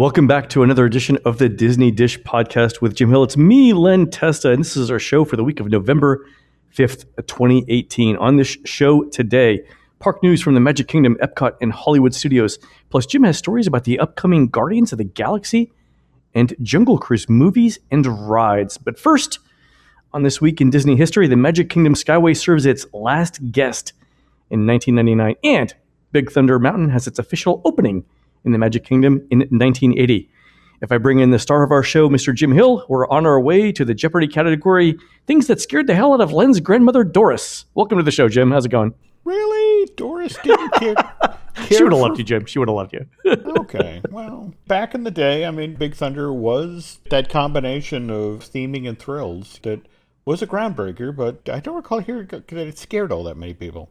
Welcome back to another edition of the Disney Dish podcast with Jim Hill. It's me, Len Testa, and this is our show for the week of November 5th, 2018. On this show today, park news from the Magic Kingdom, Epcot, and Hollywood Studios. Plus, Jim has stories about the upcoming Guardians of the Galaxy and Jungle Cruise movies and rides. But first, on this week in Disney history, the Magic Kingdom Skyway serves its last guest in 1999, and Big Thunder Mountain has its official opening in the Magic Kingdom in 1980. If I bring in the star of our show, Mr. Jim Hill, we're on our way to the Jeopardy category Things That Scared the Hell Out of Len's Grandmother, Doris. Welcome to the show, Jim. How's it going? Really? Doris didn't care. she would have loved you, Jim. She would have loved you. okay. Well, back in the day, I mean, Big Thunder was that combination of theming and thrills that was a groundbreaker, but I don't recall hearing that it scared all that many people.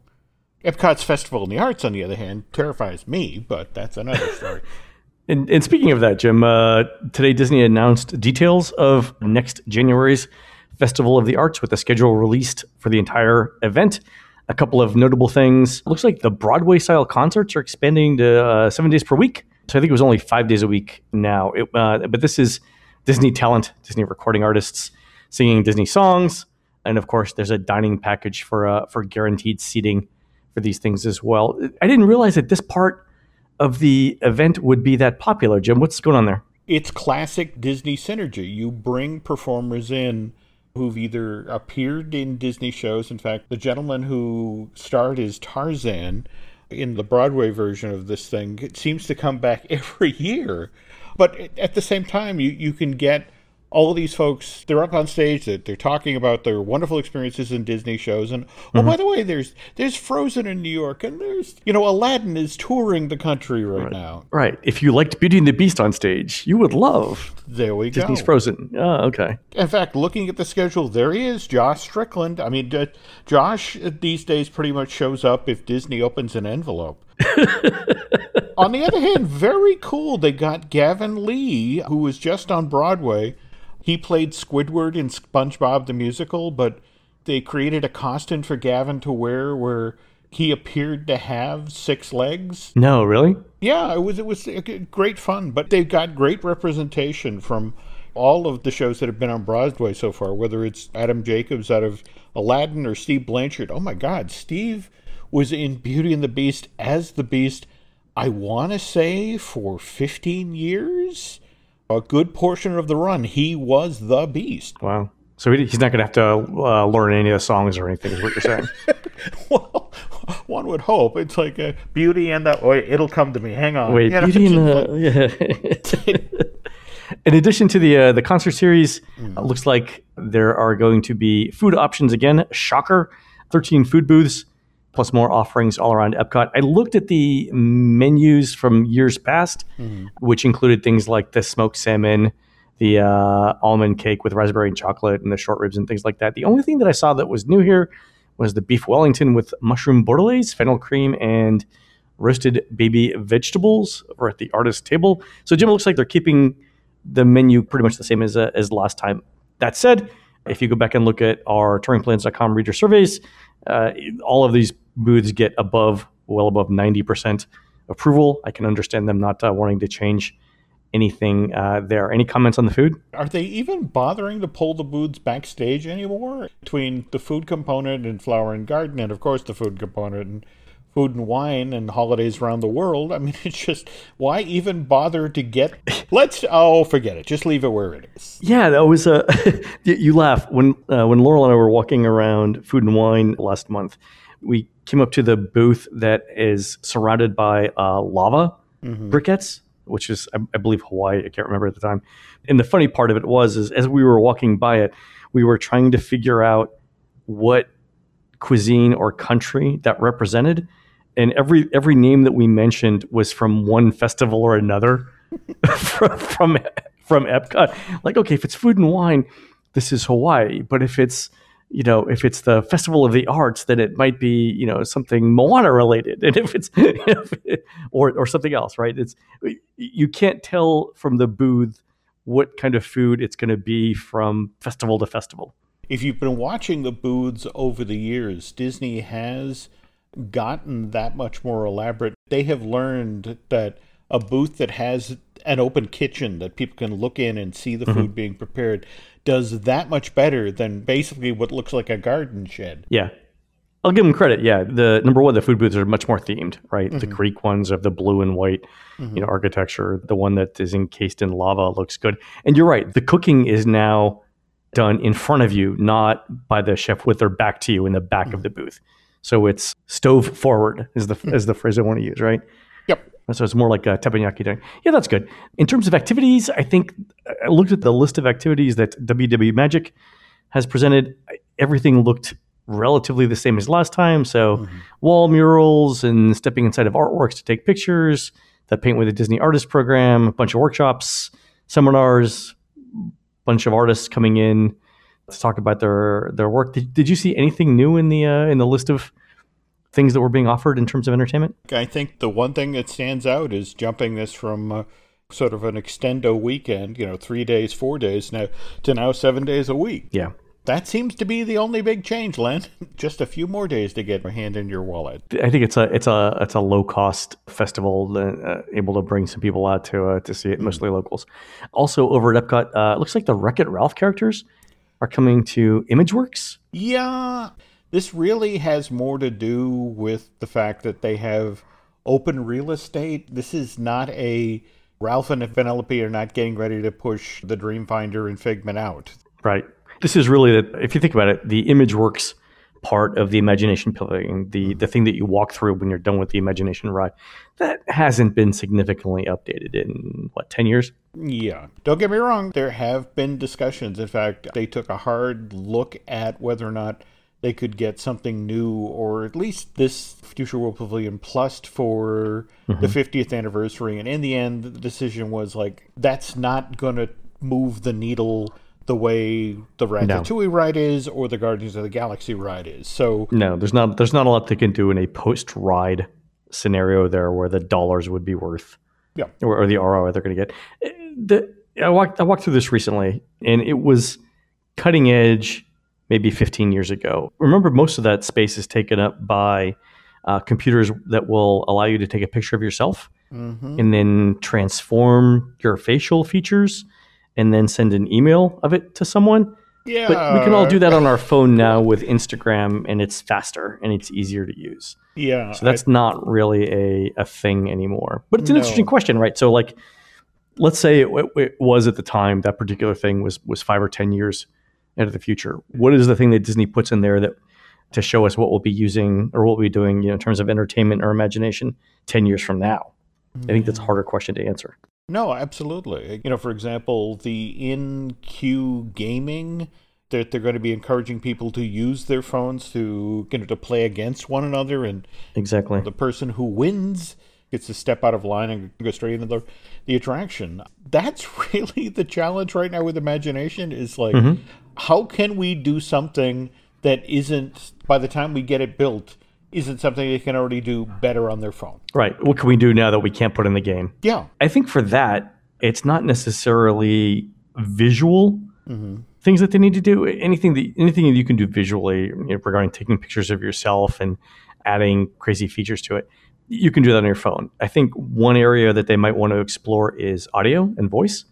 Epcot's Festival in the Arts, on the other hand, terrifies me, but that's another story. and, and, speaking of that, Jim, uh, today Disney announced details of next January's Festival of the Arts with the schedule released for the entire event. A couple of notable things. It looks like the Broadway style concerts are expanding to uh, seven days per week. So I think it was only five days a week now. It, uh, but this is Disney talent, Disney recording artists singing Disney songs. And of course, there's a dining package for, uh, for guaranteed seating for these things as well. I didn't realize that this part of the event would be that popular. Jim, what's going on there? It's classic Disney synergy. You bring performers in who've either appeared in Disney shows. In fact, the gentleman who starred as Tarzan in the Broadway version of this thing it seems to come back every year. But at the same time, you, you can get all of these folks they're up on stage that they're talking about their wonderful experiences in disney shows and oh mm-hmm. by the way there's there's frozen in new york and there's you know aladdin is touring the country right, right. now. Right. If you liked beauty and the beast on stage you would love there we disney's go. Disney's frozen. Oh okay. In fact looking at the schedule there he is josh strickland. I mean uh, josh uh, these days pretty much shows up if disney opens an envelope. On the other hand very cool they got gavin lee who was just on broadway he played Squidward in SpongeBob the Musical, but they created a costume for Gavin to wear where he appeared to have six legs. No, really? Yeah, it was it was uh, great fun, but they've got great representation from all of the shows that have been on Broadway so far, whether it's Adam Jacobs out of Aladdin or Steve Blanchard. Oh my God, Steve was in Beauty and the Beast as the Beast, I want to say for 15 years a good portion of the run, he was the beast. Wow. So he's not going to have to uh, learn any of the songs or anything, is what you're saying? well, one would hope. It's like a beauty and the. Wait, it'll come to me. Hang on. Wait, you beauty and the. Yeah. In addition to the uh, the concert series, mm. uh, looks like there are going to be food options again. Shocker, thirteen food booths plus more offerings all around Epcot. I looked at the menus from years past, mm-hmm. which included things like the smoked salmon, the uh, almond cake with raspberry and chocolate, and the short ribs and things like that. The only thing that I saw that was new here was the beef Wellington with mushroom bordelaise, fennel cream, and roasted baby vegetables over at the artist table. So, Jim, it looks like they're keeping the menu pretty much the same as, uh, as last time. That said, if you go back and look at our touringplans.com reader surveys, uh, all of these booths get above, well above 90% approval. I can understand them not uh, wanting to change anything uh, there. Any comments on the food? Are they even bothering to pull the booths backstage anymore? Between the food component and flower and garden, and of course the food component and food and wine and holidays around the world. I mean, it's just why even bother to get? Let's oh, forget it. Just leave it where it is. Yeah, that was a. you laugh when uh, when Laurel and I were walking around food and wine last month. We came up to the booth that is surrounded by uh, lava mm-hmm. briquettes, which is I, I believe Hawaii. I can't remember at the time. And the funny part of it was, is as we were walking by it, we were trying to figure out what cuisine or country that represented and every every name that we mentioned was from one festival or another from, from from Epcot. Like, okay, if it's food and wine, this is Hawaii. But if it's you know, if it's the Festival of the Arts, then it might be you know something Moana related, and if it's or or something else, right? It's you can't tell from the booth what kind of food it's going to be from festival to festival. If you've been watching the booths over the years, Disney has gotten that much more elaborate. They have learned that a booth that has an open kitchen that people can look in and see the mm-hmm. food being prepared does that much better than basically what looks like a garden shed. Yeah. I'll give them credit. Yeah, the number one, the food booths are much more themed, right? Mm-hmm. The Greek ones of the blue and white, mm-hmm. you know, architecture. The one that is encased in lava looks good. And you're right, the cooking is now done in front of you, not by the chef with their back to you in the back mm-hmm. of the booth. So it's stove forward is the is the phrase I want to use, right? Yep. So it's more like a teppanyaki thing. Yeah, that's good. In terms of activities, I think I looked at the list of activities that WDW Magic has presented. Everything looked relatively the same as last time. So mm-hmm. wall murals and stepping inside of artworks to take pictures, the Paint with a Disney Artist program, a bunch of workshops, seminars, bunch of artists coming in to talk about their their work. Did, did you see anything new in the uh, in the list of things that were being offered in terms of entertainment? I think the one thing that stands out is jumping this from uh, sort of an extendo weekend, you know, three days, four days now to now seven days a week. Yeah that seems to be the only big change, Len. Just a few more days to get my hand in your wallet. I think it's a it's a it's a low cost festival, uh, able to bring some people out to uh, to see it, mostly mm-hmm. locals. Also over at Epcot, uh, looks like the Wreck It Ralph characters are coming to ImageWorks. Yeah, this really has more to do with the fact that they have open real estate. This is not a Ralph and Vanellope are not getting ready to push the Dreamfinder and Figment out. Right. This is really that if you think about it, the ImageWorks part of the imagination pavilion, the the thing that you walk through when you're done with the imagination ride, that hasn't been significantly updated in what ten years. Yeah, don't get me wrong. There have been discussions. In fact, they took a hard look at whether or not they could get something new, or at least this Future World Pavilion Plus for mm-hmm. the 50th anniversary. And in the end, the decision was like that's not going to move the needle the way the Ratatouille no. ride is or the Guardians of the Galaxy ride is. So no, there's not there's not a lot they can do in a post ride scenario there where the dollars would be worth, yeah, or, or the ROI they're going to get. The, I walked I walked through this recently, and it was cutting edge. Maybe 15 years ago. Remember, most of that space is taken up by uh, computers that will allow you to take a picture of yourself mm-hmm. and then transform your facial features and then send an email of it to someone. Yeah. But we can all do that on our phone now with Instagram, and it's faster and it's easier to use. Yeah. So that's I, not really a, a thing anymore. But it's an no. interesting question, right? So, like, let's say it, it, was at the time that particular thing was was five or ten years into the future. What is the thing that Disney puts in there that to show us what we'll be using or what we'll be doing, you know, in terms of entertainment or imagination ten years from now? Mm-hmm. I think that's a harder question to answer. No, absolutely. You know, for example, the in queue gaming that they're going to be encouraging people to use their phones to you know to play against one another and exactly the person who wins gets to step out of line and go straight into the, the attraction that's really the challenge right now with imagination is like mm-hmm. how can we do something that isn't by the time we get it built isn't something they can already do better on their phone. Right. What can we do now that we can't put in the game? Yeah. I think for that, it's not necessarily visual mm-hmm. things that they need to do. Anything that anything that you can do visually you know, regarding taking pictures of yourself and adding crazy features to it, you can do that on your phone. I think one area that they might want to explore is audio and voice.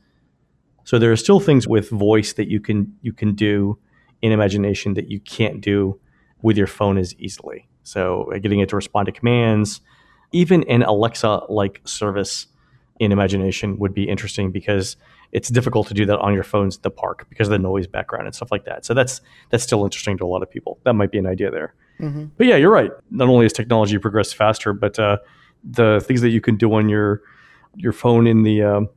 So there are still things with voice that you can you can do in imagination that you can't do with your phone as easily. So uh, getting it to respond to commands, even an Alexa like service in Imagination would be interesting because it's difficult to do that on your phones at the park because of the noise background and stuff like that. So that's that's still interesting to a lot of people. That might be an idea there. Mm-hmm. But yeah, you're right. Not only has technology progressed faster, but uh, the things that you can do on your your phone in the um,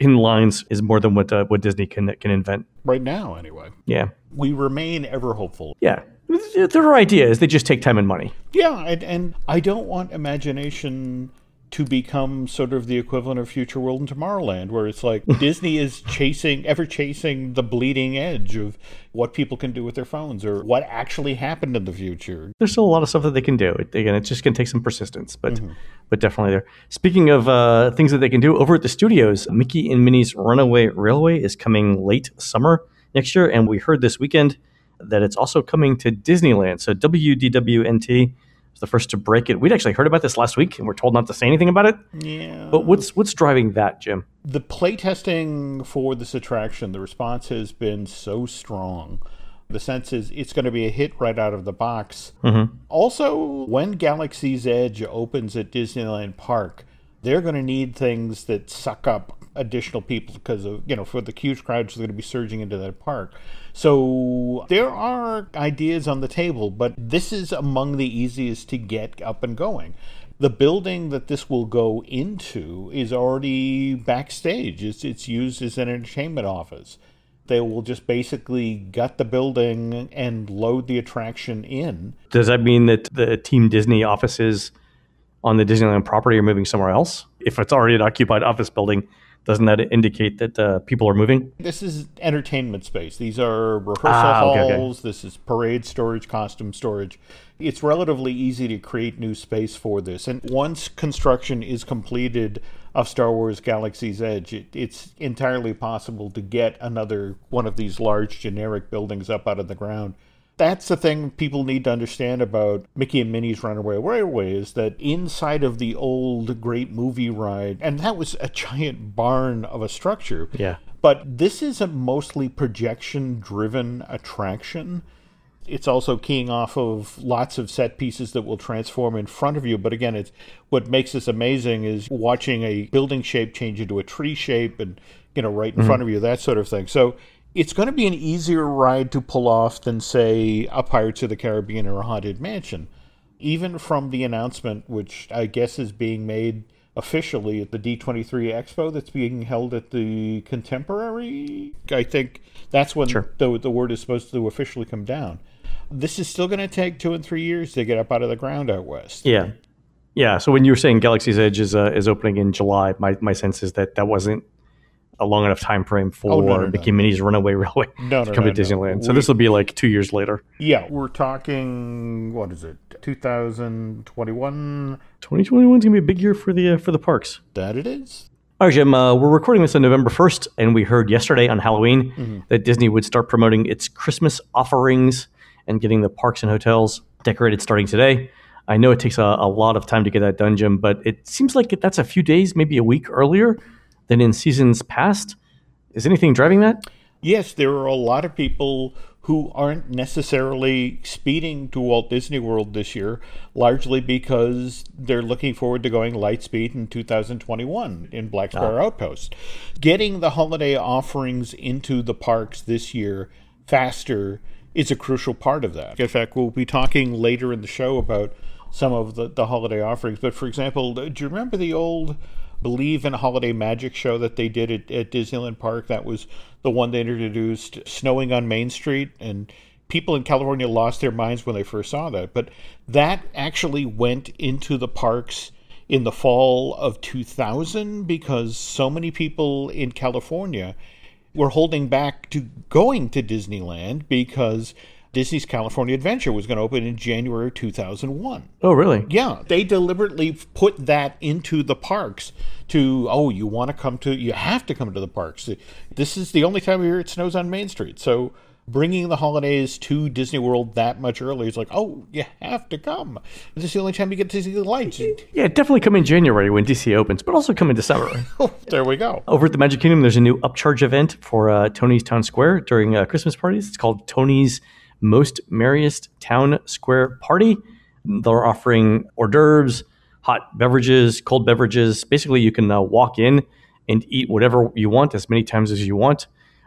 in lines is more than what uh, what Disney can can invent right now. Anyway, yeah, we remain ever hopeful. Yeah, there are ideas. They just take time and money. Yeah, and, and I don't want imagination to become sort of the equivalent of Future World and Tomorrowland, where it's like Disney is chasing, ever chasing the bleeding edge of what people can do with their phones or what actually happened in the future. There's still a lot of stuff that they can do. Again, it's just going to take some persistence, but mm-hmm. but definitely there. Speaking of uh, things that they can do, over at the studios, Mickey and Minnie's Runaway Railway is coming late summer next year, and we heard this weekend that it's also coming to Disneyland. So WDWNT was the first to break it. We'd actually heard about this last week, and we're told not to say anything about it. Yeah. But what's what's driving that, Jim? The playtesting for this attraction, the response has been so strong. The sense is it's going to be a hit right out of the box. Mm-hmm. Also, when Galaxy's Edge opens at Disneyland Park, they're going to need things that suck up additional people because of you know for the huge crowds that are going to be surging into that park. So there are ideas on the table, but this is among the easiest to get up and going. The building that this will go into is already backstage. It's it's used as an entertainment office. They will just basically gut the building and load the attraction in. Does that mean that the Team Disney offices on the Disneyland property are moving somewhere else? If it's already an occupied office building, doesn't that indicate that uh, people are moving? This is entertainment space. These are rehearsal Ah, okay, okay. halls. This is parade storage, costume storage. It's relatively easy to create new space for this. And once construction is completed of Star Wars Galaxy's Edge, it, it's entirely possible to get another one of these large generic buildings up out of the ground. That's the thing people need to understand about Mickey and Minnie's Runaway Railway is that inside of the old great movie ride, and that was a giant barn of a structure. Yeah. But this is a mostly projection driven attraction. It's also keying off of lots of set pieces that will transform in front of you. But again, it's what makes this amazing is watching a building shape change into a tree shape and, you know, right in mm-hmm. front of you, that sort of thing. So it's going to be an easier ride to pull off than, say, a Pirates of the Caribbean or a Haunted Mansion. Even from the announcement, which I guess is being made officially at the D23 Expo that's being held at the Contemporary, I think that's when Sure. the, the word is supposed to officially come down. This is still going to take two and three years to get up out of the ground out west. Yeah. Yeah. So when you were saying Galaxy's Edge is uh, is opening in July, my, my sense is that that wasn't a long enough time frame for Oh, no, no, Mickey and Minnie's Runaway Railway No, to come no, to no. Disneyland. So We- this will be like two years later. Yeah, we're talking, what is it, 2021? 2021 is gonna be a big year for the uh, for the parks. That it is? All right, Jim. Uh, we're recording this on November 1st, and we heard yesterday on Halloween that Disney would start promoting its Christmas offerings and getting the parks and hotels decorated starting today. I know it takes a, a lot of time to get that done, Jim, but it seems like that's a few days, maybe a week earlier than in seasons past. Is anything driving that? Yes, there are a lot of people who aren't necessarily speeding to Walt Disney World this year, largely because they're looking forward to going Lightspeed in 2021 in Black ah. Square Outpost. Getting the holiday offerings into the parks this year faster is a crucial part of that. In fact, we'll be talking later in the show about some of the, the holiday offerings. But for example, do you remember the old Believe in a Holiday Magic show that they did at, at Disneyland Park? That was the one they introduced, Snowing on Main Street. And people in California lost their minds when they first saw that. But that actually went into the parks in the fall of 2000 because so many people in California were holding back to going to Disneyland because Disney's California Adventure was going to open in January 2001. Oh, really? Yeah, they deliberately put that into the parks to, oh, you want to come to, you have to come to the parks. This is the only time of year it snows on Main Street. So bringing the holidays to Disney World that much earlier is like, oh, you have to come. This is the only time you get to see the lights. Yeah, definitely come in January when DC opens, but also come in December. there we go. Over at the Magic Kingdom, there's a new upcharge event for uh, Tony's Town Square during uh, Christmas parties. It's called Tony's Most Merriest Town Square Party. They're offering hors d'oeuvres, hot beverages, cold beverages. Basically, you can uh, walk in and eat whatever you want as many times as you want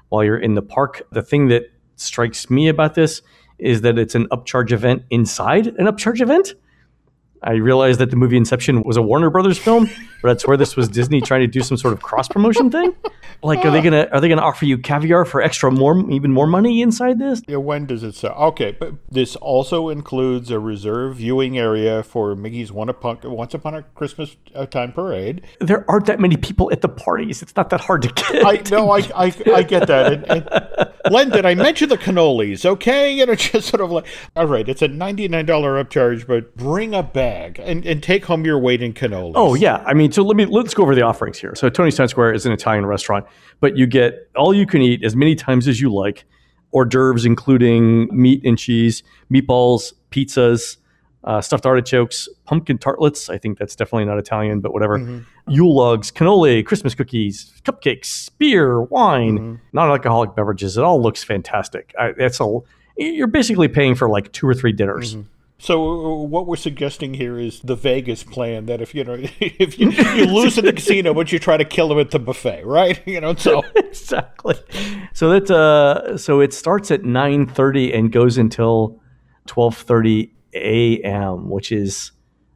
while you're in the park. The thing that strikes me about this is that it's an upcharge event inside an upcharge event. I realized that the movie Inception was a Warner Brothers film, but that's where this was Disney trying to do some sort of cross promotion thing. Like, are they gonna are they gonna offer you caviar for extra more, even more money inside this? Yeah, when does it say? Okay, but this also includes a reserve viewing area for Mickey's One Upon, Once Upon a Christmas uh, Time Parade. There aren't that many people at the parties. It's not that hard to get. I no, I, I, I get that. And, and Len, did I mention the cannolis? Okay, you know, just sort of like, all right, it's a ninety nine dollar upcharge, but bring a bag and, and take home your weight in cannolis. Oh yeah, I mean, so let me let's go over the offerings here. So Tony's Town Square is an Italian restaurant, but you get all you can eat as many times as you like, hors d'oeuvres including meat and cheese, meatballs, pizzas, uh, stuffed artichokes, pumpkin tartlets. I think that's definitely not Italian, but whatever. Mm-hmm. Yule logs, cannoli, Christmas cookies, cupcakes, beer, wine, mm-hmm. non-alcoholic beverages. It all looks fantastic. I, that's a you're basically paying for like two or three dinners. Mm-hmm. So uh, what we're suggesting here is the Vegas plan that if you know if you, you lose in the casino, but you try to kill them at the buffet, right? You know, so exactly. So that uh, so it starts at nine thirty and goes until twelve thirty a.m., which is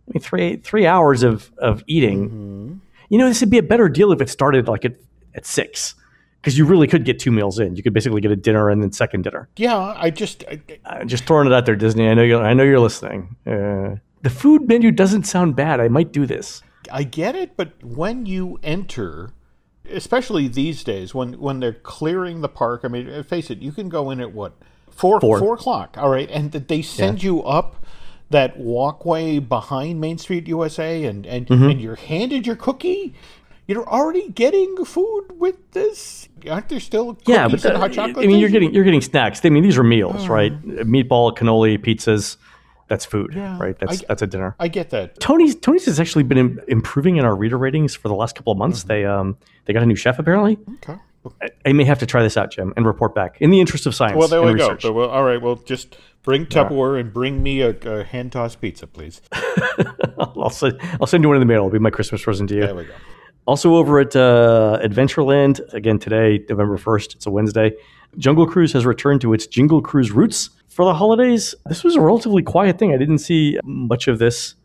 I mean three three hours of of eating. You know, this would be a better deal if it started like at at six, because you really could get two meals in. You could basically get a dinner and then second dinner. yeah, I just I, Uh, just throwing it out there, Disney. I know you're I know you're listening. Uh, the food menu doesn't sound bad. I might do this. I get it, but when you enter, especially these days, when when they're clearing the park, I mean, uh, face it, you can go in at what four Four. four o'clock, all right, and they send you up that walkway behind Main Street USA, and and Mm-hmm. and you're handed your cookie. You're already getting food with this. Aren't there still cookies Yeah, but and hot chocolate? I mean, you're getting you're getting snacks. I mean, these are meals, right? Meatball, cannoli, pizzas. That's food, Yeah, right? That's I- that's a dinner. I get that. Tony's Tony's has actually been im- improving in our reader ratings for the last couple of months. Mm-hmm. They um they got a new chef apparently. Okay. I, I may have to try this out, Jim, and report back in the interest of science. Well, there we go. So, well, all right. Well, just bring Tupperware and bring me a, a hand tossed pizza, please. I'll send I'll send you one in the mail. It'll be my Christmas present to you. There we go. Also over at uh, Adventureland, again today, November 1st, it's a Wednesday, Jungle Cruise has returned to its Jingle Cruise roots for the holidays. This was a relatively quiet thing. I didn't see much of this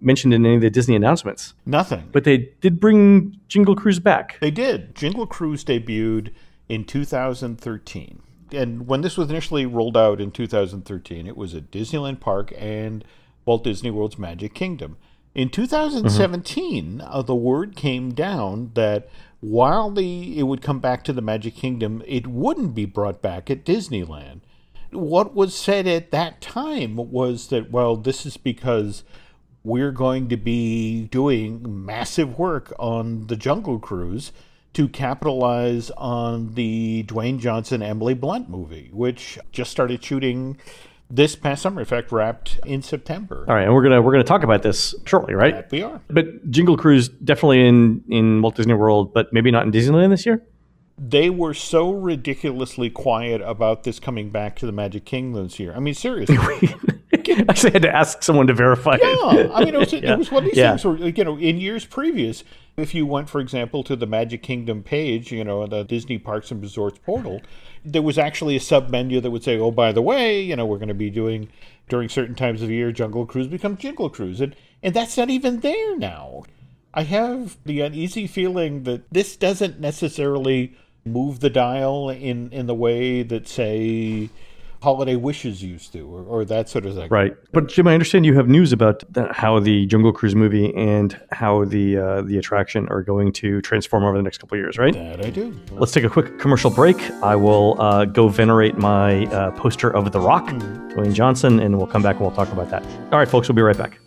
mentioned in any of the Disney announcements, Nothing. but they did bring Jingle Cruise back. They did. Jingle Cruise debuted in 2013. And when this was initially rolled out in 2013, it was at Disneyland Park and Walt Disney World's Magic Kingdom. In 2017, uh, the word came down that while the it would come back to the Magic Kingdom, it wouldn't be brought back at Disneyland. What was said at that time was that, well, this is because we're going to be doing massive work on the Jungle Cruise to capitalize on the Dwayne Johnson Emily Blunt movie, which just started shooting this past summer. In fact, wrapped in September. All right, and we're gonna we're gonna talk about this shortly, right? That we are. But Jingle Cruise definitely in in Walt Disney World, but maybe not in Disneyland this year. They were so ridiculously quiet about this coming back to the Magic Kingdom this year. I mean, seriously. I actually had to ask someone to verify it. Yeah, I mean, it was, it was one of these Yeah. things where, you know, in years previous, if you went, for example, to the Magic Kingdom page, you know, the Disney Parks and Resorts portal, there was actually a sub menu that would say, oh, by the way, you know, we're going to be doing during certain times of the year, Jungle Cruise becomes Jingle Cruise. And, and that's not even there now. I have the uneasy feeling that this doesn't necessarily move the dial in, in the way that, say, Holiday Wishes used to, or, or that sort of thing. Right, but Jim, I understand you have news about the, how the Jungle Cruise movie and how the uh, the attraction are going to transform over the next couple of years, right? That I do. Let's take a quick commercial break. I will uh, go venerate my uh, poster of The Rock, Dwayne Johnson, and we'll come back and we'll talk about that. All right, folks, we'll be right back.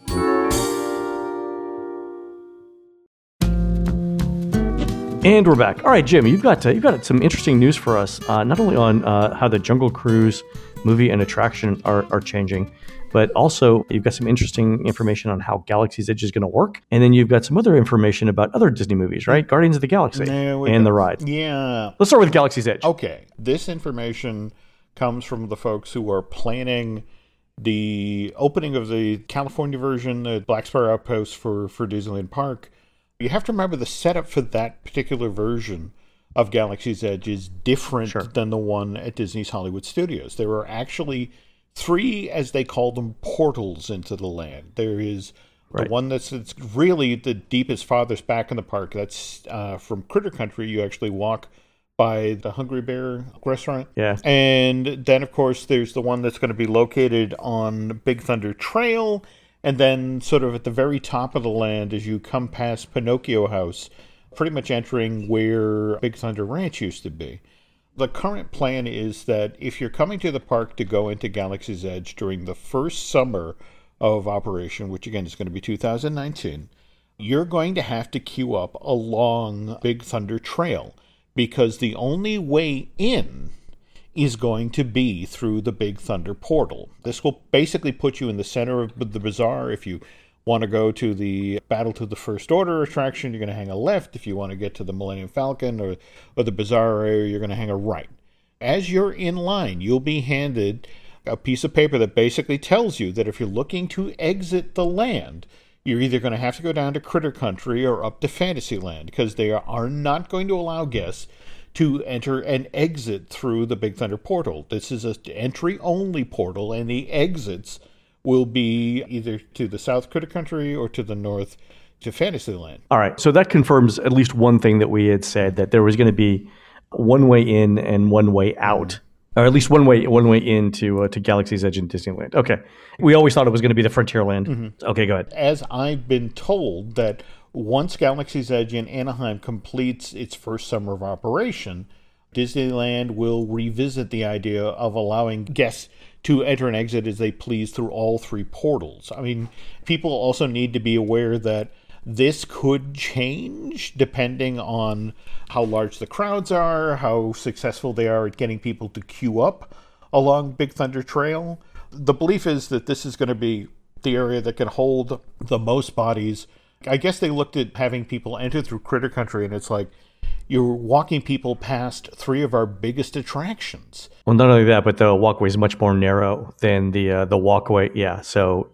And we're back. All right, Jim, you've got uh, you've got some interesting news for us. Uh, not only on uh, how the Jungle Cruise movie and attraction are, are changing, but also you've got some interesting information on how Galaxy's Edge is going to work, and then you've got some other information about other Disney movies, right? Guardians of the Galaxy and go. the ride. Yeah. Let's start with Galaxy's Edge. Okay. This information comes from the folks who are planning the opening of the California version, the Black Spire Outpost for, for Disneyland Park. You have to remember the setup for that particular version of Galaxy's Edge is different Sure. than the one at Disney's Hollywood Studios. There are actually three, as they call them, portals into the land. There is the one that's really the deepest, farthest back in the park. That's uh, from Critter Country. You actually walk by the Hungry Bear restaurant. Yeah. And then, of course, there's the one that's going to be located on Big Thunder Trail. And then, sort of at the very top of the land, as you come past Pinocchio House, pretty much entering where Big Thunder Ranch used to be. The current plan is that if you're coming to the park to go into Galaxy's Edge during the first summer of operation, which again is going to be 2019, you're going to have to queue up along Big Thunder Trail because the only way in is going to be through the Big Thunder portal. This will basically put you in the center of the bazaar. If you want to go to the Battle to the First Order attraction, you're going to hang a left. If you want to get to the Millennium Falcon or, or the bazaar area, you're going to hang a right. As you're in line, you'll be handed a piece of paper that basically tells you that if you're looking to exit the land, you're either going to have to go down to Critter Country or up to Fantasyland because they are not going to allow guests to enter and exit through the Big Thunder portal. This is an entry only portal, and the exits will be either to the South Critter Country or to the North to Fantasyland. All right. So that confirms at least one thing that we had said that there was going to be one way in and one way out or at least one way one way into uh, to Galaxy's Edge in Disneyland. Okay, we always thought it was going to be the Frontierland. Mm-hmm. Okay, go ahead. As I've been told that once Galaxy's Edge in Anaheim completes its first summer of operation, Disneyland will revisit the idea of allowing guests to enter and exit as they please through all three portals. I mean, people also need to be aware that this could change depending on how large the crowds are, how successful they are at getting people to queue up along Big Thunder Trail. The belief is that this is going to be the area that can hold the most bodies. I guess they looked at having people enter through Critter Country, and it's like you're walking people past three of our biggest attractions. Well, not only that, but the walkway is much more narrow than the uh, the walkway. Yeah, so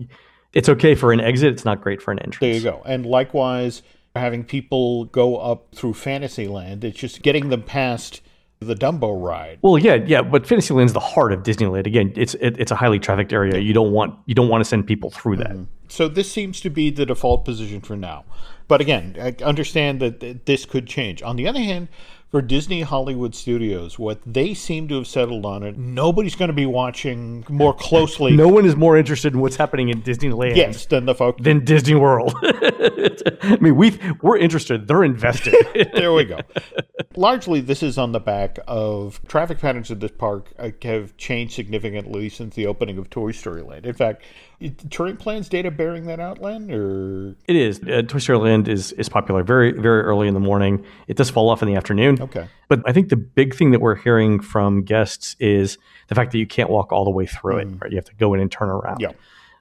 it's okay for an exit. It's not great for an entrance. There you go. And likewise, having people go up through Fantasyland, it's just getting them past the Dumbo ride. Well, yeah, yeah, but Fantasyland's the heart of Disneyland. Again, it's it, it's a highly trafficked area. You don't want you don't want to send people through that. Mm-hmm. So this seems to be the default position for now. But again, I understand that this could change. On the other hand, for Disney Hollywood Studios, what they seem to have settled on it, nobody's going to be watching more closely. no one is more interested in what's happening in Disneyland. Yes, than the folks than Disney World. I mean, we we're interested. They're invested. there we go. Largely, this is on the back of traffic patterns at this park uh, have changed significantly since the opening of Toy Story Land. In fact, touring plans data bearing that out, Len? Or it is. Uh, Toy Story Land is is popular very very early in the morning. It does fall off in the afternoon. Okay. But I think the big thing that we're hearing from guests is the fact that you can't walk all the way through mm. it. Right? You have to go in and turn around. Yeah.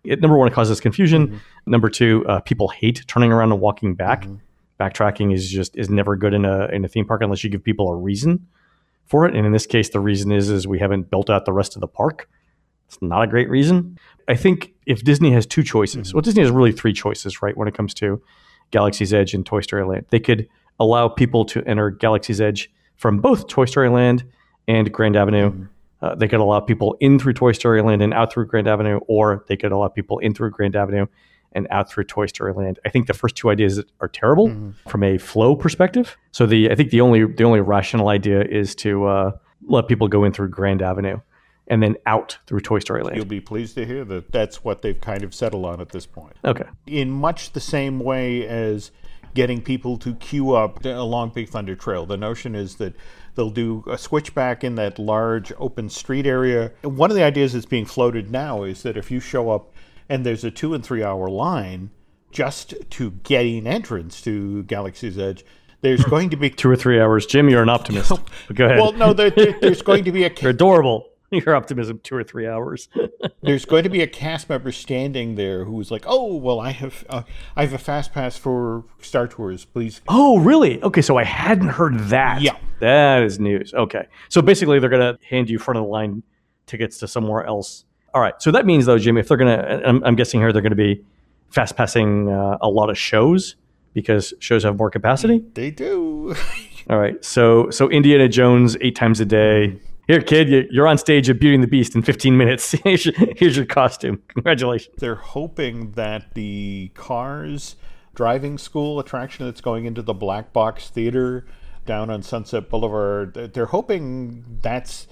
It, number one, it causes confusion. Mm-hmm. Number two, uh, people hate turning around and walking back. Mm-hmm. Backtracking is just is never good in a in a theme park unless you give people a reason for it. And in this case, the reason is is we haven't built out the rest of the park. It's not a great reason. I think if Disney has two choices, well, Disney has really three choices, right? When it comes to Galaxy's Edge and Toy Story Land, they could allow people to enter Galaxy's Edge from both Toy Story Land and Grand Avenue. Mm-hmm. Uh, they could allow people in through Toy Story Land and out through Grand Avenue, or they could allow people in through Grand Avenue and out through Toy Story Land. I think the first two ideas are terrible mm-hmm. from a flow perspective. So the I think the only the only rational idea is to uh, let people go in through Grand Avenue and then out through Toy Story Land. You'll be pleased to hear that that's what they've kind of settled on at this point. Okay. In much the same way as getting people to queue up along Big Thunder Trail, the notion is that they'll do a switchback in that large open street area. And one of the ideas that's being floated now is that if you show up and there's a two and three hour line just to getting entrance to Galaxy's Edge, there's going to be two or three hours. Jim, you're an optimist. Go ahead. Well, no, there, there's going to be a. You're adorable. your optimism two or three hours. There's going to be a cast member standing there who's like, "Oh, well, I have uh, I have a fast pass for Star Tours, please." Oh, really? Okay, so I hadn't heard that. Yeah, that is news. Okay, so basically, they're going to hand you front of the line tickets to somewhere else. All right, so that means though, Jim, if they're going to, I'm, I'm, guessing here they're going to be fast passing uh, a lot of shows because shows have more capacity. They do. All right, so so Indiana Jones eight times a day here, kid, you're on stage at Beauty and the Beast in 15 minutes. here's, your, here's your costume. Congratulations. They're hoping that the Cars driving school attraction that's going into the Black Box Theater down on Sunset Boulevard, they're hoping that's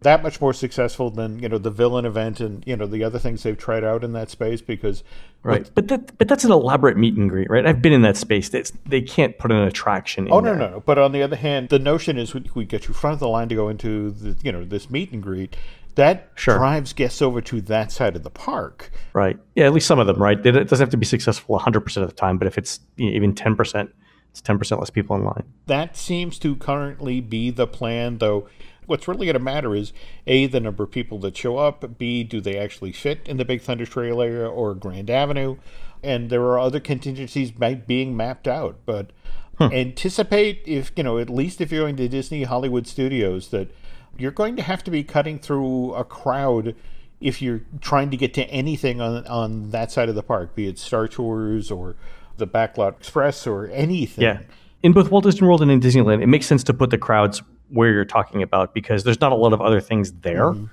that much more successful than you know the villain event and you know the other things they've tried out in that space because right. but that, but that's an elaborate meet and greet right? I've been in that space. That's, they can't put an attraction oh no no no. But on the other hand the notion is we, we get you front of the line to go into the you know this meet and greet. That sure. drives guests over to that side of the park. Right. Yeah at least some of them right? It doesn't have to be successful 100% of the time but if it's you know, even 10% It's 10% less people in line. That seems to currently be the plan, though. What's really going to matter is A, the number of people that show up, B, do they actually fit in the Big Thunder Trail area or Grand Avenue? And there are other contingencies being mapped out. But hmm. anticipate, if, you know, at least if you're going to Disney Hollywood Studios, that you're going to have to be cutting through a crowd if you're trying to get to anything on, on that side of the park, be it Star Tours or the Backlot Express or anything. Yeah. In both Walt Disney World and in Disneyland, it makes sense to put the crowds where you're talking about because there's not a lot of other things there mm-hmm.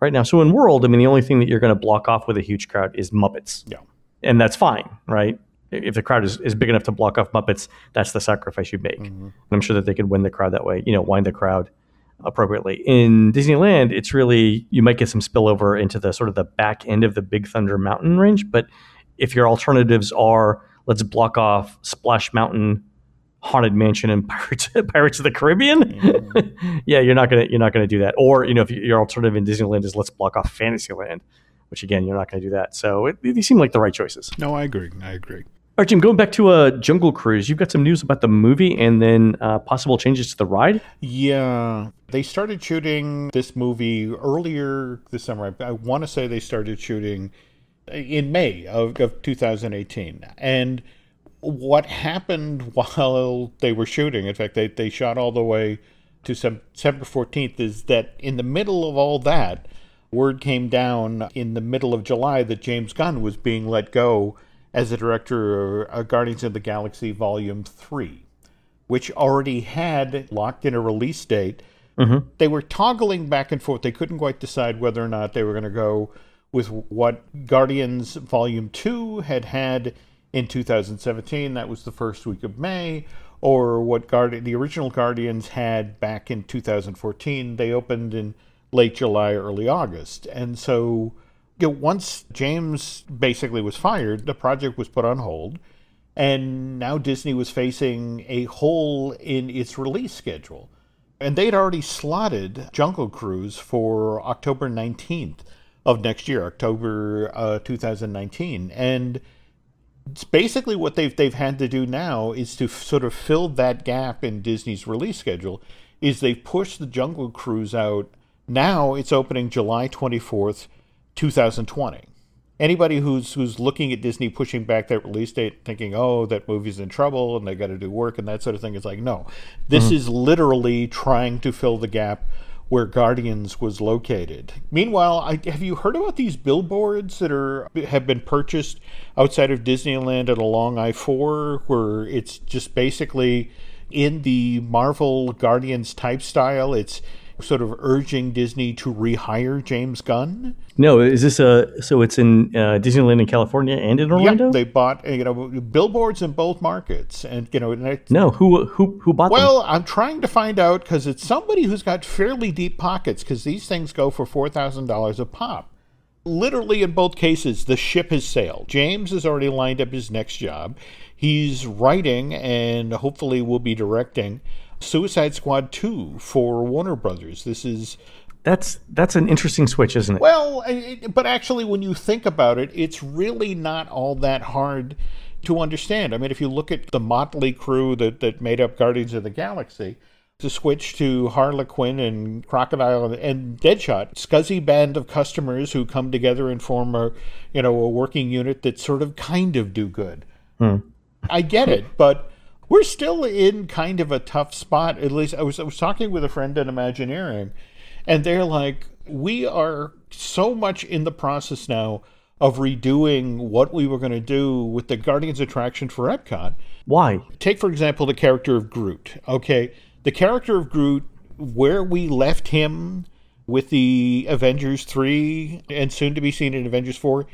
right now. So in World, I mean, the only thing that you're going to block off with a huge crowd is Muppets. Yeah. And that's fine, right? If the crowd is, is big enough to block off Muppets, that's the sacrifice you make. Mm-hmm. And I'm sure that they could win the crowd that way, you know, wind the crowd appropriately. In Disneyland, it's really, you might get some spillover into the sort of the back end of the Big Thunder Mountain range. But if your alternatives are, let's block off Splash Mountain, Haunted Mansion, and Pirates Pirates of the Caribbean. Mm-hmm. yeah, you're not gonna you're not gonna do that. Or you know, if your alternative in Disneyland is let's block off Fantasyland, which again you're not gonna do that. So it, these seem like the right choices. No, I agree. I agree. All right, Jim. Going back to a uh, Jungle Cruise, you've got some news about the movie and then uh, possible changes to the ride. Yeah, they started shooting this movie earlier this summer. I, I want to say they started shooting in May of, of 2018, and what happened while they were shooting, in fact, they, they shot all the way to September 14th, is that in the middle of all that, word came down in the middle of July that James Gunn was being let go as the director of Guardians of the Galaxy Volume 3, which already had locked in a release date. Mm-hmm. They were toggling back and forth. They couldn't quite decide whether or not they were going to go with what Guardians Volume 2 had had in 2017. That was the first week of May. Or what Guardi- the original Guardians had back in 2014. They opened in late July, early August. And so you know, once James basically was fired, the project was put on hold. And now Disney was facing a hole in its release schedule. And they'd already slotted Jungle Cruise for October 19th of next year, October uh, 2019. And it's basically what they've they've had to do now is to f- sort of fill that gap in Disney's release schedule. Is they've pushed the Jungle Cruise out. Now it's opening July 24th, 2020. Anybody who's who's looking at Disney pushing back that release date, thinking, "Oh, that movie's in trouble and they got to do work and that sort of thing," is like, no, this mm-hmm. is literally trying to fill the gap where Guardians was located. Meanwhile, I, have you heard about these billboards that are have been purchased outside of Disneyland and along I-4 where it's just basically in the Marvel Guardians type style. It's sort of urging Disney to rehire James Gunn. No, is this a so it's in uh, Disneyland in California and in Orlando? Yeah, they bought you know billboards in both markets, and you know. no, who who who bought well, them? Well, I'm trying to find out because it's somebody who's got fairly deep pockets because these things go for four thousand dollars a pop. Literally, in both cases, the ship has sailed. James has already lined up his next job. He's writing and hopefully will be directing Suicide Squad 2 for Warner Brothers. This is that's that's an interesting switch, isn't it? Well, but actually when you think about it, it's really not all that hard to understand. I mean, if you look at the motley crew that that made up Guardians of the Galaxy, to switch to Harley Quinn and Crocodile and Deadshot, scuzzy band of customers who come together and form a, you know, a working unit that sort of kind of do good. Hmm. I get it, but we're still in kind of a tough spot. At least I was I was talking with a friend at Imagineering, and they're like, we are so much in the process now of redoing what we were going to do with the Guardians attraction for Epcot. Why? Take for example the character of Groot. Okay, the character of Groot, where we left him with the Avengers 3 and soon to be seen in Avengers 4,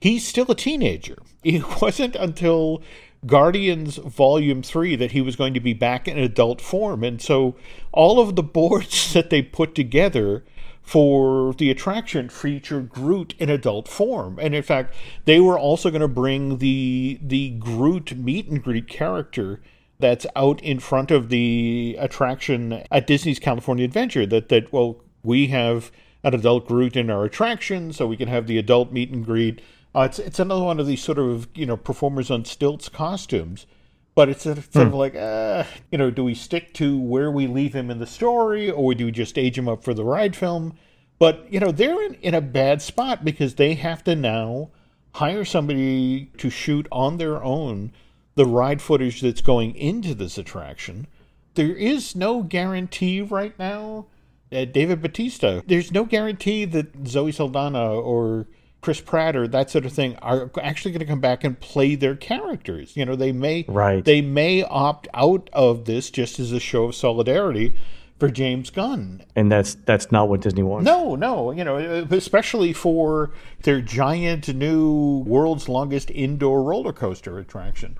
he's still a teenager. It wasn't until Guardians Volume 3 that he was going to be back in adult form. And so all of the boards that they put together for the attraction featured Groot in adult form. And in fact, they were also going to bring the the Groot meet and greet character that's out in front of the attraction at Disney's California Adventure that that well we have an adult Groot in our attraction so we can have the adult meet and greet uh, it's it's another one of these sort of you know performers on stilts costumes, But it's sort of, of like, uh, you know, do we stick to where we leave him in the story, or do we just age him up for the ride film? But you know, they're in, in a bad spot because they have to now hire somebody to shoot on their own the ride footage that's going into this attraction. There is no guarantee right now. Uh, David Bautista, there's no guarantee that Zoe Saldana or Chris Pratt or that sort of thing are actually going to come back and play their characters. You know, they may Right. they may opt out of this just as a show of solidarity for James Gunn. And that's that's not what Disney wants. No, no, you know, uh, especially for their giant new world's longest indoor roller coaster attraction.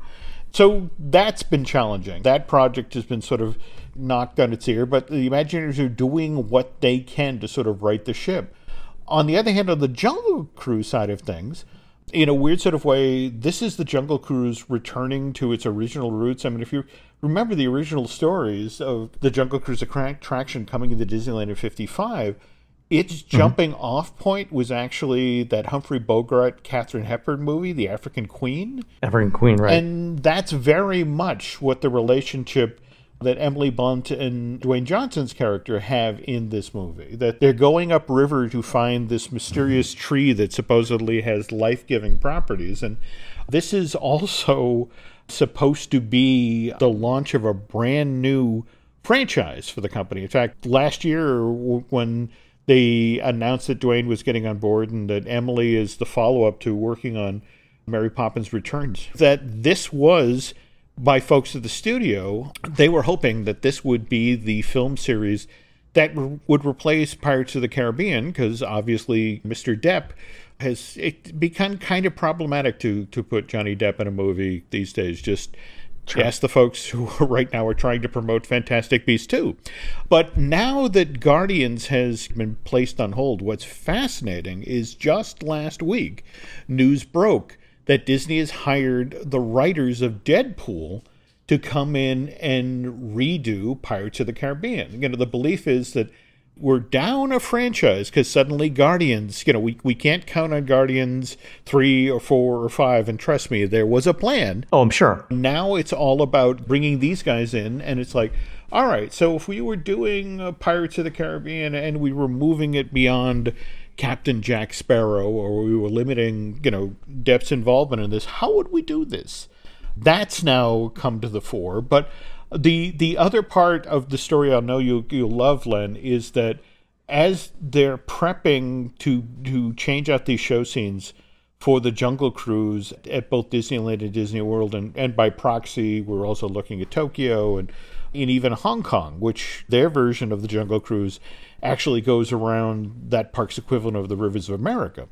So that's been challenging. That project has been sort of knocked on its ear, but the Imagineers are doing what they can to sort of right the ship. On the other hand, on the Jungle Cruise side of things, in a weird sort of way, this is the Jungle Cruise returning to its original roots. I mean, if you remember the original stories of the Jungle Cruise attraction coming into Disneyland in 55, its mm-hmm. jumping off point was actually that Humphrey Bogart, Katharine Hepburn movie, The African Queen. African Queen, right? And that's very much what the relationship that Emily Blunt and Dwayne Johnson's character have in this movie. That they're going upriver to find this mysterious mm-hmm. tree that supposedly has life giving properties. And this is also supposed to be the launch of a brand new franchise for the company. In fact, last year when they announced that Dwayne was getting on board and that Emily is the follow up to working on Mary Poppins Returns, that this was by folks at the studio. They were hoping that this would be the film series that r- would replace Pirates of the Caribbean because obviously Mr. Depp has it become kind of problematic to to put Johnny Depp in a movie these days. Just ask the folks who right now are trying to promote Fantastic Beasts 2. But now that Guardians has been placed on hold, what's fascinating is just last week, news broke that Disney has hired the writers of Deadpool to come in and redo Pirates of the Caribbean. You know, the belief is that we're down a franchise because suddenly Guardians, you know, we, we can't count on Guardians three or four or five. And trust me, there was a plan. oh, I'm sure. Now it's all about bringing these guys in, and it's like, all right, so if we were doing uh, Pirates of the Caribbean and we were moving it beyond Captain Jack Sparrow, or we were limiting, you know, Depp's involvement in this, how would we do this? That's now come to the fore. But the the other part of the story I know you you'll love, Len, is that as they're prepping to to change out these show scenes for the Jungle Cruise at both Disneyland and Disney World, and, and by proxy, we're also looking at Tokyo and, and even Hong Kong, which their version of the Jungle Cruise actually goes around that park's equivalent of the Rivers of America.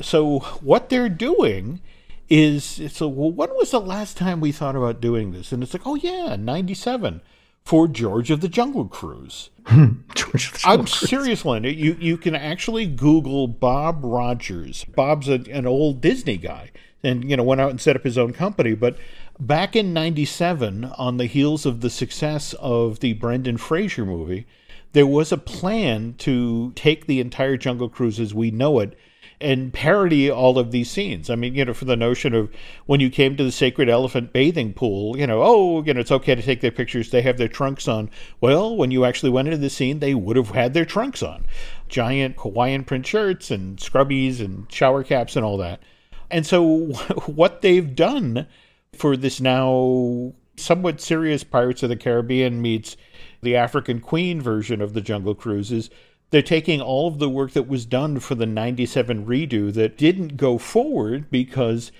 So what they're doing is so well when was the last time we thought about doing this and it's like oh yeah 97 for george of the jungle cruise George of the i'm Cruise. serious Linda. you you can actually google bob rogers bob's a, an old disney guy and you know went out and set up his own company but back in 97 on the heels of the success of the brendan fraser movie there was a plan to take the entire jungle cruise as we know it and parody all of these scenes. I mean, you know, for the notion of when you came to the Sacred Elephant bathing pool, you know, oh, you know, it's okay to take their pictures. They have their trunks on. Well, when you actually went into the scene, they would have had their trunks on. Giant Hawaiian print shirts and scrubbies and shower caps and all that. And so, what they've done for this now somewhat serious Pirates of the Caribbean meets the African Queen version of the Jungle Cruise is they're taking all of the work that was done for the 97 redo that didn't go forward because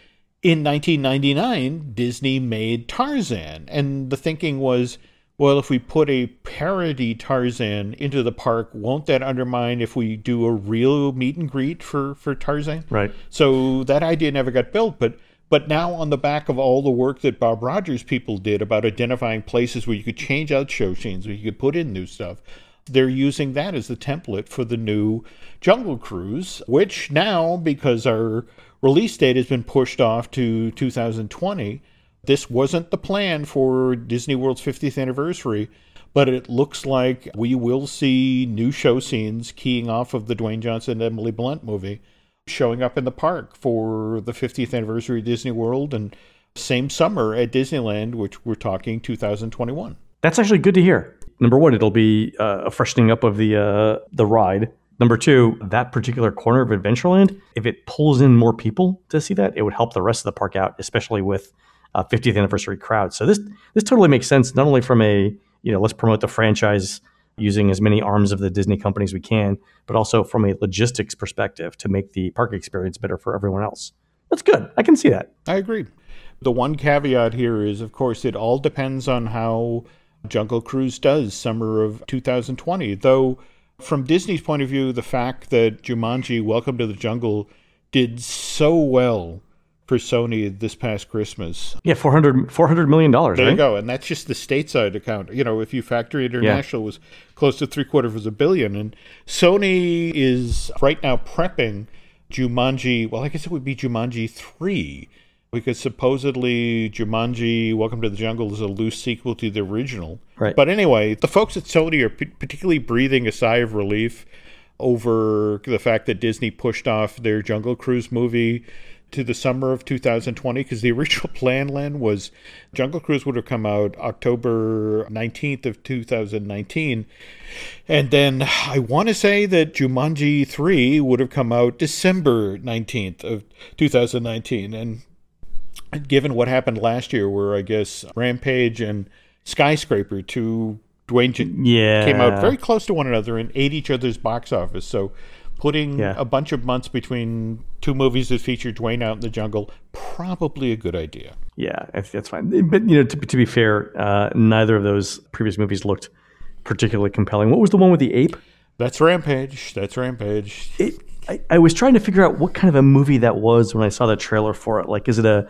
in 1999 Disney made Tarzan and the thinking was well if we put a parody Tarzan into the park won't that undermine if we do a real meet and greet for for Tarzan Right. so that idea never got built, but but now on the back of all the work that Bob Rogers people did about identifying places where you could change out show scenes, where you could put in new stuff, they're using that as the template for the new Jungle Cruise, which now because our release date has been pushed off to 2020, this wasn't the plan for Disney World's 50th anniversary. But it looks like we will see new show scenes keying off of the Dwayne Johnson and Emily Blunt movie showing up in the park for the 50th anniversary of Disney World and same summer at Disneyland, which we're talking 2021. That's actually good to hear. Number one, it'll be uh, a freshening up of the uh, the ride. Number two, that particular corner of Adventureland, if it pulls in more people to see that, it would help the rest of the park out, especially with uh, 50th anniversary crowd. So this this totally makes sense, not only from a you know let's promote the franchise using as many arms of the Disney company as we can, but also from a logistics perspective to make the park experience better for everyone else. That's good. I can see that. I agree. The one caveat here is, of course, it all depends on how Jungle Cruise does summer of 2020. Though, from Disney's point of view, the fact that Jumanji Welcome to the Jungle did so well for Sony this past Christmas. Yeah, 400, $400 million. There right? you go. And that's just the stateside account. You know, if you factor international, yeah. was close to three quarters of a billion. And Sony is right now prepping Jumanji. Well, I guess it would be Jumanji 3 because supposedly Jumanji Welcome to the Jungle is a loose sequel to the original. Right. But anyway, the folks at Sony are p- particularly breathing a sigh of relief over the fact that Disney pushed off their Jungle Cruise movie to the summer of 2020 because the original plan, Len, was Jungle Cruise would have come out October 19th of 2019. And then I want to say that Jumanji 3 would have come out December 19th of 2019. And given what happened last year, where I guess Rampage and Skyscraper, two Dwayne yeah. came out very close to one another and ate each other's box office. So putting yeah. a bunch of months between two movies that feature Dwayne out in the jungle probably a good idea. Yeah, that's fine. But you know, to, to be fair, uh, neither of those previous movies looked particularly compelling. What was the one with the ape? That's Rampage. That's Rampage. It, I, I was trying to figure out what kind of a movie that was when I saw the trailer for it. Like, is it a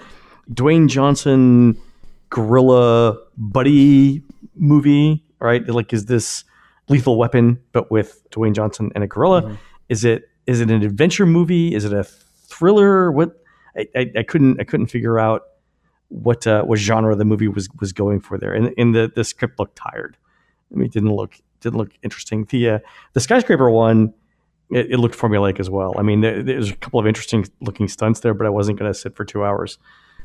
Dwayne Johnson gorilla buddy movie, right? Like, is this Lethal Weapon but with Dwayne Johnson and a gorilla? Mm-hmm. Is it is it an adventure movie? Is it a thriller? What I, I, I couldn't I couldn't figure out what uh, what genre the movie was was going for there, and, and the the script looked tired. I mean, it didn't look didn't look interesting. The uh, the skyscraper one, it, it, looked formulaic as well. I mean, there, there's a couple of interesting looking stunts there, but I wasn't going to sit for two hours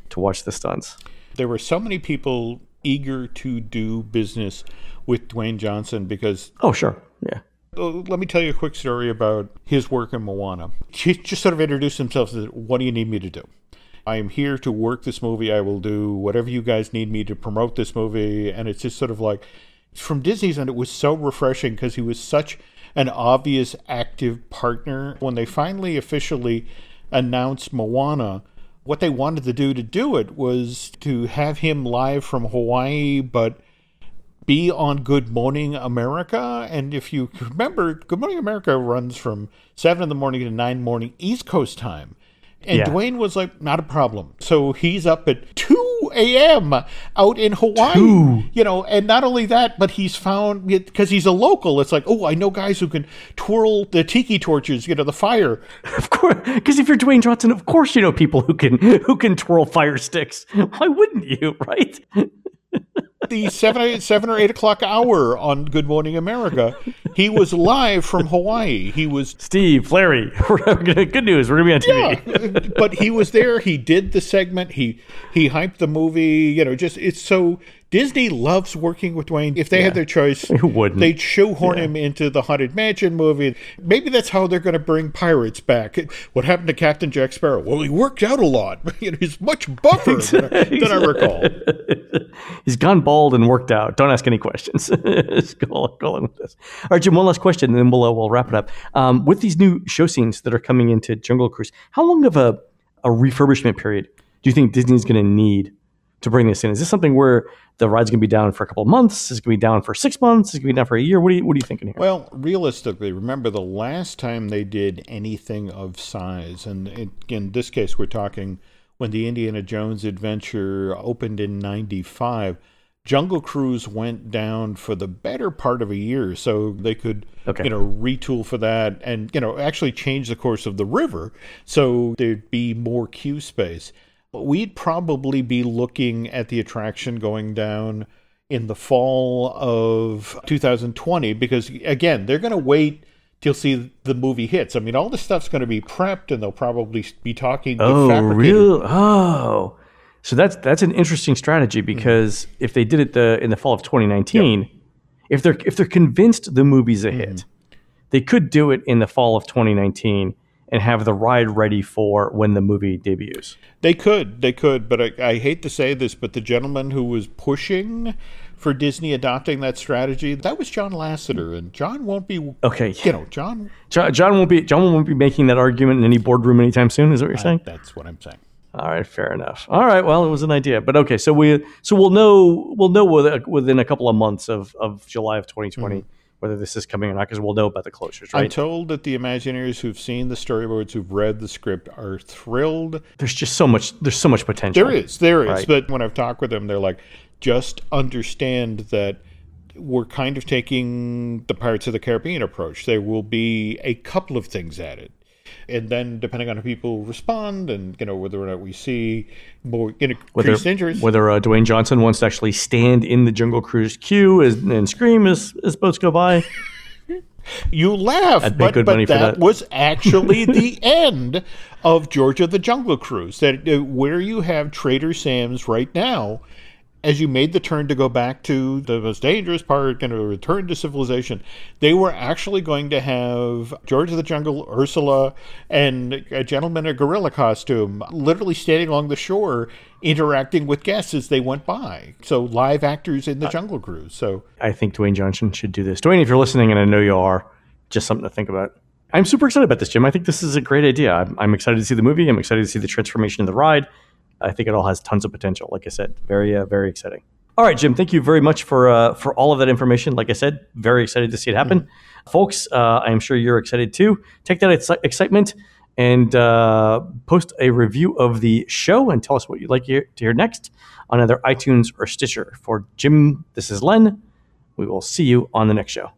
to watch the stunts. There were so many people eager to do business with Dwayne Johnson because. Oh, sure. Yeah. Let me tell you a quick story about his work in Moana. He just sort of introduced himself as, What do you need me to do? I am here to work this movie. I will do whatever you guys need me to promote this movie. And it's just sort of like, from Disney's end, it was so refreshing because he was such an obvious active partner. When they finally officially announced Moana, what they wanted to do to do it was to have him live from Hawaii, but be on Good Morning America. And if you remember, Good Morning America runs from 7 in the morning to 9 morning East Coast time. And yeah. Dwayne was like, not a problem. So he's up at 2 a.m. out in Hawaii. Two. You know, and not only that, but he's found, because he's a local, it's like, oh, I know guys who can twirl the tiki torches, you know, the fire. Of course. Because if you're Dwayne Johnson, of course you know people who can who can twirl fire sticks. Why wouldn't you, right? The seven, eight, seven or eight o'clock hour on Good Morning America. He was live from Hawaii. He was Steve Larry. Good news. We're gonna be on TV. Yeah, but he was there. He did the segment. He he hyped the movie. You know, just it's so Disney loves working with Dwayne. If they yeah. had their choice, they'd shoehorn yeah. him into the Haunted Mansion movie. Maybe that's how they're going to bring pirates back. What happened to Captain Jack Sparrow? Well, he worked out a lot. he's much buffer exactly. than, I, than, I, recall. he's gone bald and worked out. Don't ask any questions. go, go on with this. All right, Jim. One last question, and then we'll uh, we'll wrap it up. Um, with these new show scenes that are coming into Jungle Cruise, how long of a a refurbishment period do you think Disney's going to need to bring this in? Is this something where the ride's going to be down for a couple of months? Is it going to be down for six months? Is it going to be down for a year? What are you, what are you thinking here? Well, realistically, remember the last time they did anything of size, and it, in this case, we're talking when the Indiana Jones adventure opened in 95. Jungle Cruise went down for the better part of a year, so they could, okay. you know, retool for that, and you know, actually change the course of the river, so there'd be more queue space we'd probably be looking at the attraction going down in the fall of 2020 because again they're going to wait till see the movie hits. I mean all this stuff's going to be prepped and they'll probably be talking oh real? Oh. So that's that's an interesting strategy mm-hmm. because if they did it the in the fall of 2019, if they're if they're convinced the movie's a mm-hmm. hit, they could do it in the fall of 2019 and have the ride ready for when the movie debuts. They could, they could, but I, I hate to say this, but the gentleman who was pushing for Disney adopting that strategy, that was John Lasseter, and John won't be Okay, You know, John. John, John won't be John won't be making that argument in any boardroom anytime soon. Is what you're saying? That's what I'm saying. All right, fair enough. All right, well, it was an idea, but okay. So we so we'll know we'll know within, within a couple of months of, of July of 2020 whether this is coming or not because we'll know about the closures, I'm told that the Imagineers who've seen the storyboards, who've read the script, are thrilled. there's just so much there's so much potential. There is, there is. Right. But when I've talked with them, they're like, just understand that we're kind of taking the Pirates of the Caribbean approach. There will be a couple of things added. And then, depending on how people respond, and you know whether or not we see more you whether increased injuries, whether uh, Dwayne Johnson wants to actually stand in the Jungle Cruise queue as, and scream as, as boats go by. You laugh, I'd but, good but money for that, that. was actually the end of George of the Jungle Cruise. That uh, where you have Trader Sam's right now, as you made the turn to go back to the most dangerous part, going to return to civilization, they were actually going to have George of the Jungle, Ursula, and a gentleman in a gorilla costume, literally standing along the shore, interacting with guests as they went by. So live actors in the Jungle Cruise. So I think Dwayne Johnson should do this. Dwayne, if you're listening, and I know you are, just something to think about. I'm super excited about this, Jim. I think this is a great idea. I'm, I'm excited to see the movie. I'm excited to see the transformation of the ride. I think it all has tons of potential. Like I said, very, uh, very exciting. All right, Jim. Thank you very much for uh, for all of that information. Like I said, very excited to see it happen, folks. Uh, I am sure you're excited too. Take that exci- excitement and uh, post a review of the show and tell us what you'd like to hear next on either iTunes or Stitcher. For Jim, this is Len. We will see you on the next show.